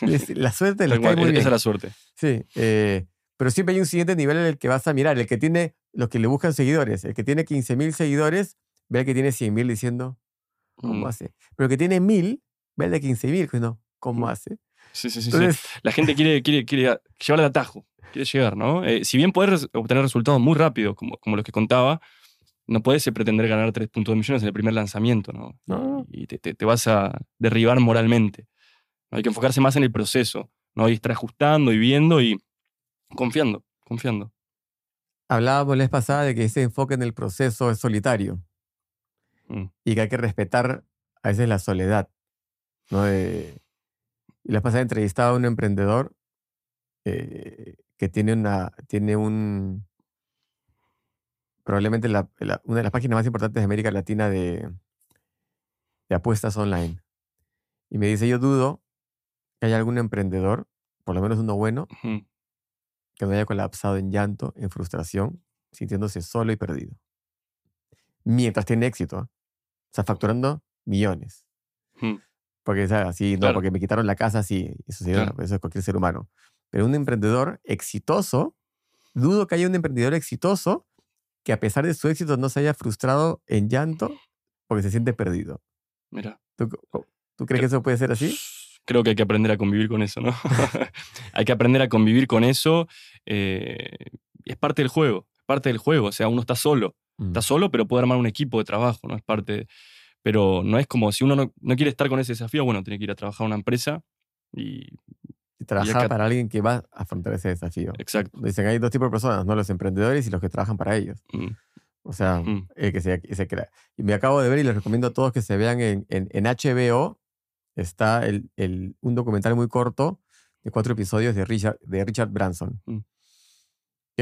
La suerte les cae muy esa bien. es la suerte. Sí, eh, pero siempre hay un siguiente nivel en el que vas a mirar. El que tiene, los que le buscan seguidores. El que tiene 15 mil seguidores, ve al que tiene 100 mil diciendo, ¿cómo Mm. hace? Pero el que tiene mil, ve al de 15 mil, que no, ¿cómo Mm. hace? Sí, sí, sí, La gente quiere, quiere, quiere llevar el atajo, quiere llegar, ¿no? Eh, si bien puedes obtener resultados muy rápidos, como, como los que contaba, no puedes pretender ganar 3.2 millones en el primer lanzamiento, ¿no? No. Y te, te- te vas a derribar moralmente. Hay que enfocarse más en el proceso, ¿no? Y estar ajustando y viendo y confiando, confiando. hablábamos la vez pasada de que ese enfoque en el proceso es solitario Mm. y que hay que respetar a veces la soledad. ¿no? De- y la pasada entrevistaba a un emprendedor eh, que tiene, una, tiene un, probablemente la- la- una de las páginas más importantes de América Latina de, de apuestas online. Y me dice, yo dudo que haya algún emprendedor, por lo menos uno bueno, que no haya colapsado en llanto, en frustración, sintiéndose solo y perdido. Mientras tiene éxito. ¿ah? O sea, facturando millones. Porque, o sea, sí, no, porque me quitaron la casa, sí, eso, sí, Claro. eso es cualquier ser humano. Pero un emprendedor exitoso, dudo que haya un emprendedor exitoso que a pesar de su éxito no se haya frustrado en llanto porque se siente perdido. Mira. ¿Tú, tú crees que eso puede ser así? Creo que hay que aprender a convivir con eso, ¿no? hay que aprender a convivir con eso. eh, es parte del juego, es parte del juego. O sea, uno está solo. Mm. Está solo, pero puede armar un equipo de trabajo, ¿no? Es parte. Pero no es como si uno no, no quiere estar con ese desafío, bueno, tiene que ir a trabajar a una empresa y. Y trabajar acá- para alguien que va a afrontar ese desafío. Exacto. Dicen, hay dos tipos de personas, ¿no? Los emprendedores y los que trabajan para ellos. Mm, O sea, Mm. el que se, que se crea. Y me acabo de ver y les recomiendo a todos que se vean en, en, en HBO. Está el, el- un documental muy corto de cuatro episodios de Richard, de Richard Branson. Mm.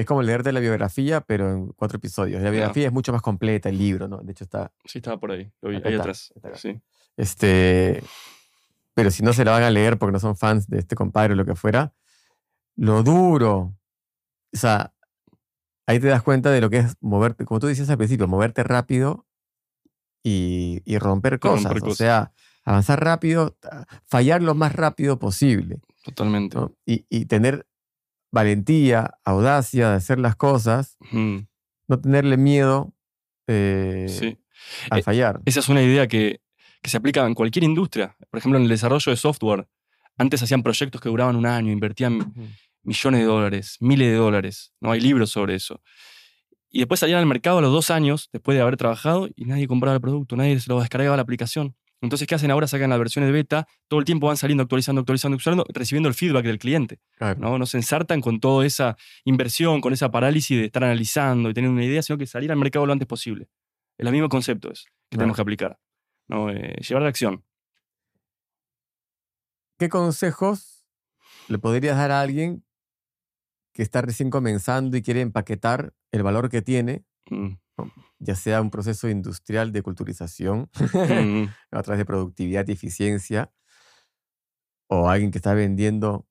Que es como leerte la biografía, pero en cuatro episodios. La biografía es mucho más completa, el libro, ¿no? De hecho, está. Sí, estaba por ahí. Lo vi, ahí está, atrás. está. Sí. Este. Pero si no se la van a leer porque no son fans de este compadre o lo que fuera, lo duro. O sea, ahí te das cuenta de lo que es moverte, como tú decías al principio, moverte rápido y, y romper cosas. Romper O sea, avanzar rápido, fallar lo más rápido posible. Totalmente. ¿no? Y, y tener valentía, audacia de hacer las cosas, Mm, no tenerle miedo eh, sí. al Eh, fallar. Esa es una idea que, que se aplica en cualquier industria. Por ejemplo, en el desarrollo de software. Antes hacían proyectos que duraban un año, invertían millones de dólares, miles de dólares. No hay libros sobre eso. Y después salían al mercado a los dos años, después de haber trabajado, y nadie compraba el producto, nadie se lo descargaba a la aplicación. Entonces, ¿qué hacen ahora? Sacan las versiones de beta, todo el tiempo van saliendo, actualizando, actualizando, actualizando, recibiendo el feedback del cliente. Claro. ¿no? no se ensartan con toda esa inversión, con esa parálisis de estar analizando y tener una idea, sino que salir al mercado lo antes posible. Es el mismo concepto es, que Claro. tenemos que aplicar. ¿no? Eh, llevar a la acción. ¿Qué consejos le podrías dar a alguien que está recién comenzando y quiere empaquetar el valor que tiene, Mm, ya sea un proceso industrial de culturización mm, a través de productividad y eficiencia, o alguien que está vendiendo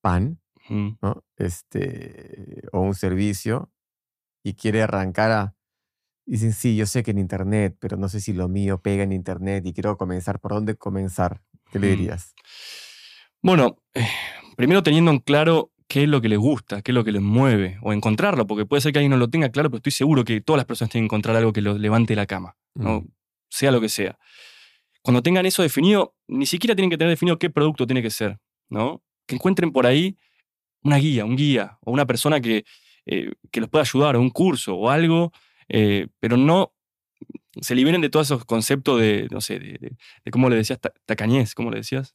pan, Mm. ¿no? Este, o un servicio y quiere arrancar a... Dicen, sí, yo sé que en Internet, pero no sé si lo mío pega en Internet y quiero comenzar. ¿Por dónde comenzar? ¿Qué le dirías? Bueno, eh, primero teniendo en claro qué es lo que les gusta, qué es lo que les mueve, o encontrarlo, porque puede ser que alguien no lo tenga claro, pero estoy seguro que todas las personas tienen que encontrar algo que los levante de la cama, ¿no? Mm. sea lo que sea. Cuando tengan eso definido, ni siquiera tienen que tener definido qué producto tiene que ser, ¿no? Que encuentren por ahí una guía, un guía, o una persona que, eh, que los pueda ayudar, o un curso, o algo, eh, pero no se liberen de todos esos conceptos de, no sé, de, de- de cómo le decías, ta- tacañez, ¿cómo le decías?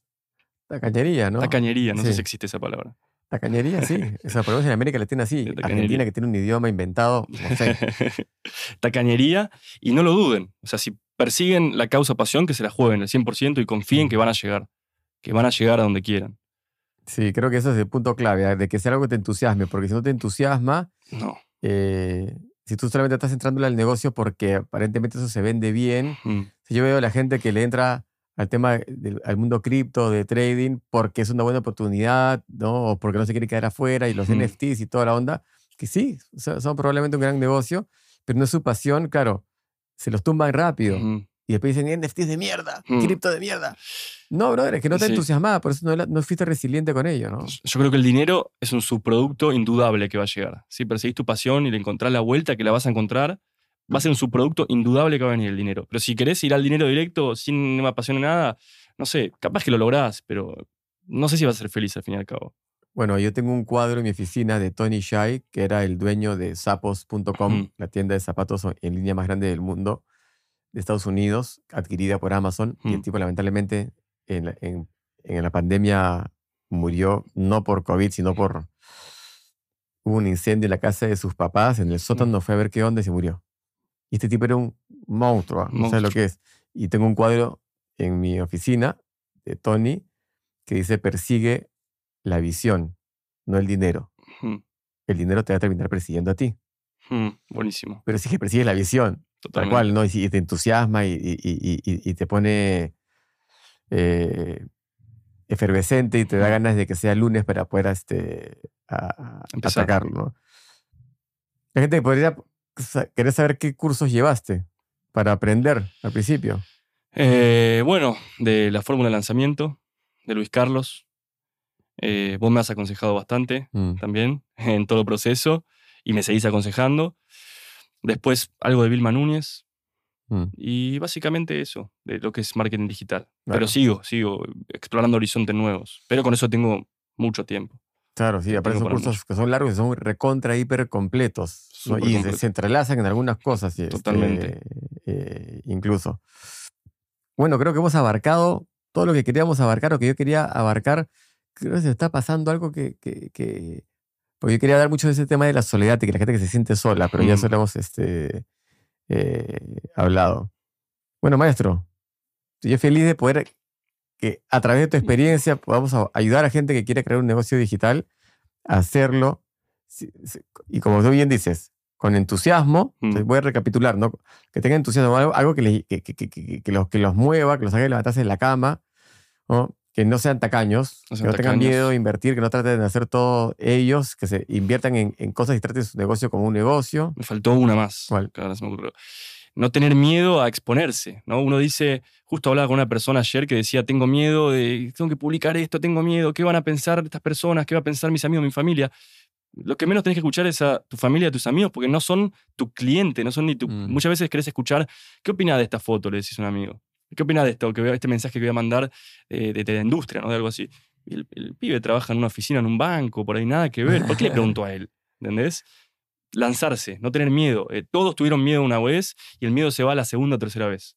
La cañería, ¿no? Tacañería, no sé si existe esa palabra. La cañería, sí. O sea, por lo menos en América Latina sí. Tacañería. Argentina que tiene un idioma inventado, no sé. Tacañería, y no lo duden. O sea, si persiguen la causa pasión, que se la jueguen al 100% y confíen que van a llegar, que van a llegar a donde quieran. Sí, creo que eso es el punto clave, ¿eh? de que sea algo que te entusiasme, porque si no te entusiasma, No. eh, si tú solamente estás entrándole al negocio porque aparentemente eso se vende bien, Mm, si yo veo a la gente que le entra al tema del al mundo cripto, de trading, porque es una buena oportunidad, ¿no? O porque no se quiere quedar afuera y los Ujú. NFTs y toda la onda, que sí, son, probablemente un gran negocio, pero no es su pasión, claro, se los tumban rápido. Y después dicen, NFTs de mierda, cripto de mierda. No, brother, es que no te Sí. entusiasmaba, por eso no, no fuiste resiliente con ello, ¿no? Yo creo que el dinero es un subproducto indudable que va a llegar. Si perseguís tu pasión y le encontrás la vuelta que la vas a encontrar, va a ser un subproducto indudable que va a venir el dinero. Pero si querés ir al dinero directo sin no me apasiona nada, no sé, capaz que lo lográs, pero no sé si vas a ser feliz al fin y al cabo. Bueno, yo tengo un cuadro en mi oficina de Tony Shai, que era el dueño de zapos.com, Ujú. la tienda de zapatos en línea más grande del mundo, de Estados Unidos, adquirida por Amazon. Y el tipo, lamentablemente, en la, en- en la pandemia murió, no por COVID, sino por... Hubo un incendio en la casa de sus papás, en el sótano, fue a ver qué onda y se murió. Y este tipo era un monstruo, no sé lo Monstruo. que es. Y tengo un cuadro en mi oficina de Tony que dice, persigue la visión, no el dinero. El dinero te va a terminar persiguiendo a ti. Buenísimo. Pero sí que persigue la visión, tal Totalmente. cual, ¿no? Y, te entusiasma y, y- y- y- y te pone eh, efervescente y te da ganas de que sea lunes para poder este, a- atacarlo, ¿no? La gente podría querer saber qué cursos llevaste para aprender al principio. Eh, bueno, de la fórmula de lanzamiento de Luis Carlos. Eh, vos me has aconsejado bastante Mm, también en todo el proceso y me seguís aconsejando. Después algo de Vilma Núñez mm. y básicamente eso, de lo que es marketing digital. Claro. Pero sigo, sigo explorando horizontes nuevos. Pero con eso tengo mucho tiempo. Claro, sí, aparte son cursos que son largos y son recontra, hiper completos. Y se, completo. se entrelazan en algunas cosas. este, Totalmente. eh, incluso. Bueno, creo que hemos abarcado todo lo que queríamos abarcar o que yo quería abarcar. Creo que se está pasando algo que, que, que- Porque yo quería dar mucho de ese tema de la soledad y que la gente que se siente sola, pero ya eso Ujú. lo hemos este, eh, hablado. Bueno, maestro, yo feliz de poder que a través de tu experiencia podamos ayudar a gente que quiere crear un negocio digital a hacerlo. Y como tú bien dices, con entusiasmo, Mm. voy a recapitular, ¿no? Que tengan entusiasmo, algo, algo que, les- que, que- que- que- que los, que los mueva, que los haga levantarse de la cama, ¿no? que no sean tacaños, No que no tengan miedo de invertir, que no traten de hacer todo ellos, que se inviertan en, en cosas y traten su negocio como un negocio. Me faltó una más. Se me ocurrió. No tener miedo a exponerse, ¿no? Uno dice, justo hablaba con una persona ayer que decía, tengo miedo de, tengo que publicar esto, tengo miedo, ¿qué van a pensar estas personas? ¿Qué va a pensar mis amigos, mi familia? Lo que menos tenés que escuchar es a tu familia, a tus amigos, porque no son tu cliente, no son ni tu... Mm. Muchas veces querés escuchar, ¿qué opina de esta foto? Le decís a un amigo. ¿Qué opina de esto? Que vea este mensaje que voy a mandar eh, de, de la industria, ¿no? De algo así. El, el pibe trabaja en una oficina, en un banco, por ahí nada que ver. ¿Por qué le pregunto a él? ¿Entendés? Lanzarse, no tener miedo. Eh, todos tuvieron miedo una vez y el miedo se va a la segunda o tercera vez.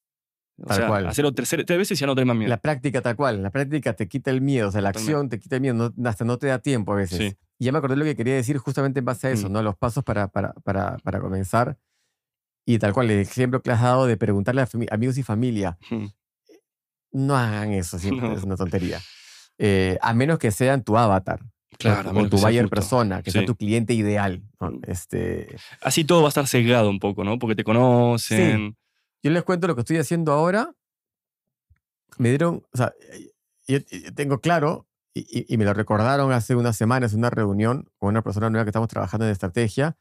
O Tal sea, cual. hacerlo tercera, tres veces y ya no tenés más miedo. La práctica tal cual, la práctica te quita el miedo, o sea, la Totalmente. acción te quita el miedo, no- hasta no te da tiempo a veces. Sí. Y ya me acordé lo que quería decir justamente en base a eso, Mm. ¿no? Los pasos para, para, para, para comenzar. Y tal cual, el ejemplo que has dado de preguntarle a amigos y familia, Mm. no hagan eso, siempre No. es una tontería. Eh, a menos que sean tu avatar. Claro, o tu buyer persona, que sea tu cliente ideal. Mm. Este, Así todo va a estar sesgado un poco, ¿no? Porque te conocen. yo les cuento lo que estoy haciendo ahora. Me dieron, o sea, yo tengo claro, y, y, me lo recordaron hace unas semanas en una reunión con una persona nueva que estamos trabajando en estrategia,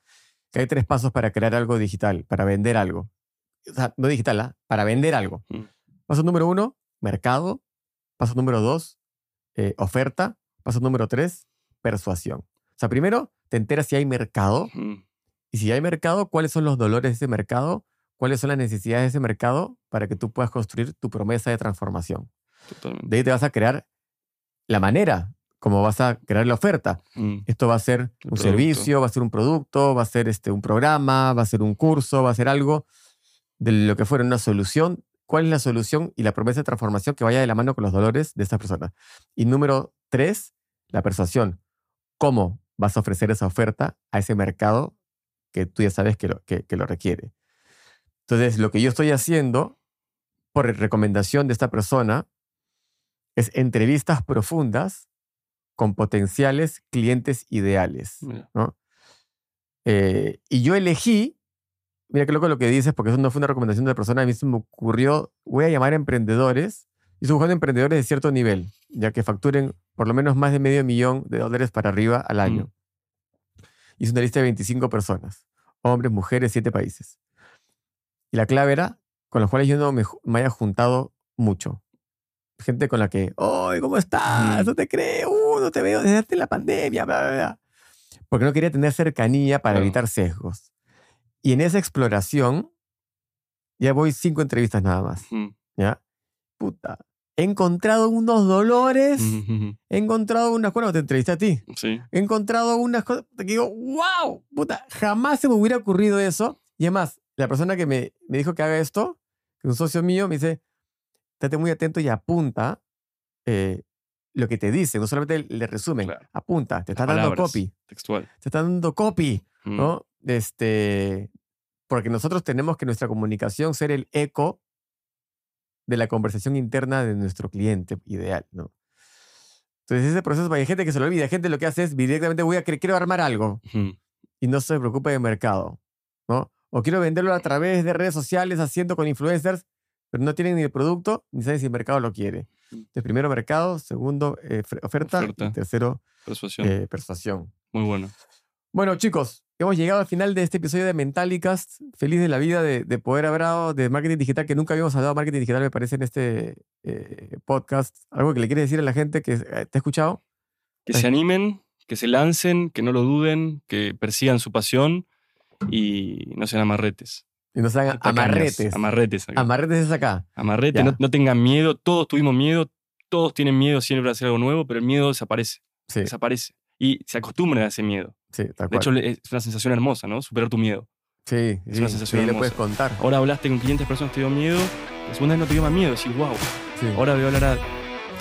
que hay tres pasos para crear algo digital, para vender algo. O sea, no digital, ¿ah? para vender algo. Mm. Paso número uno, mercado. Paso número dos, eh, oferta. Paso número tres, persuasión. O sea, primero te enteras si hay mercado. Ujú. Y si hay mercado, cuáles son los dolores de ese mercado, cuáles son las necesidades de ese mercado para que tú puedas construir tu promesa de transformación. Totalmente. De ahí te vas a crear la manera como vas a crear la oferta. Mm. Esto va a ser un producto. servicio, va a ser un producto, va a ser este, un programa, va a ser un curso, va a ser algo de lo que fuera una solución. ¿Cuál es la solución y la promesa de transformación que vaya de la mano con los dolores de estas personas? Y número tres, la persuasión. ¿Cómo vas a ofrecer esa oferta a ese mercado que tú ya sabes que lo, que, que lo requiere? Entonces, lo que yo estoy haciendo, por recomendación de esta persona, es entrevistas profundas con potenciales clientes ideales. ¿no? Eh, y yo elegí, mira qué loco lo que dices, porque eso no fue una recomendación de la persona, a mí se me ocurrió, voy a llamar a emprendedores, estoy buscando emprendedores de cierto nivel, ya que facturen por lo menos más de medio millón de dólares para arriba al año. Hice una lista de 25 personas, hombres, mujeres, siete países. Y la clave era con los cuales yo no me, me haya juntado mucho. Gente con la que, ¡Oye, ¿cómo estás? Ujú. No te creo, uh, no te veo desde la pandemia, bla, bla, bla". Porque no quería tener cercanía para Claro. evitar sesgos. Y en esa exploración, ya voy cinco entrevistas nada más, Ujú. ¿ya? Puta, he encontrado unos dolores, he encontrado unas, bueno, te entrevisté a ti, Sí. he encontrado unas cosas que digo, wow, puta, jamás se me hubiera ocurrido eso. Y además, la persona que me, me dijo que haga esto, que un socio mío, me dice, estate muy atento y apunta eh, lo que te dice, no solamente le resumen, Claro. apunta, te está dando copy, Textual. te está dando copy, Mm. ¿no? Este, porque nosotros tenemos que nuestra comunicación ser el eco de la conversación interna de nuestro cliente ideal, ¿no? Entonces ese proceso, hay gente que se lo olvida, gente lo que hace es directamente voy a quiero armar algo y no se preocupa de mercado, ¿no? O quiero venderlo a través de redes sociales haciendo con influencers, pero no tienen ni el producto ni saben si el mercado lo quiere. Entonces, primero mercado, segundo eh, fre- oferta, Oferta. y tercero Persuasión. eh, persuasión. Muy bueno. Bueno, chicos, hemos llegado al final de este episodio de Mentalicast. Feliz de la vida de, de poder hablado de marketing digital, que nunca habíamos hablado de marketing digital, me parece, en este eh, podcast. ¿Algo que le quieres decir a la gente que eh, te ha escuchado? Que se animen, que se lancen, que no lo duden, que persigan su pasión y no sean amarretes. Y hagan Tacañas. amarretes. Amarretes. acá. Amarretes es acá. Amarrete, Ya. no, no tengan miedo. Todos tuvimos miedo. Todos tienen miedo siempre de hacer algo nuevo, pero el miedo desaparece. Sí, Desaparece. Y se acostumbran a ese miedo. Sí, tal De cual. hecho, le- es una sensación hermosa, ¿no? Superar tu miedo. sí, es una sí, sensación sí, le hermosa. puedes contar. Ahora hablaste con 500 personas, te dio miedo. La segunda vez no te dio más miedo. Decís, wow, Sí, ahora voy a hablar a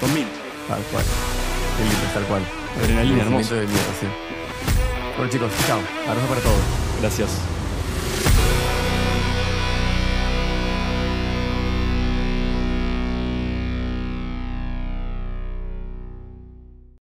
2000. tal cual. Qué lindo, tal cual. Adrenalina, vencimiento del miedo, sí. Bueno, chicos, chao. Abrazo para todos. Gracias.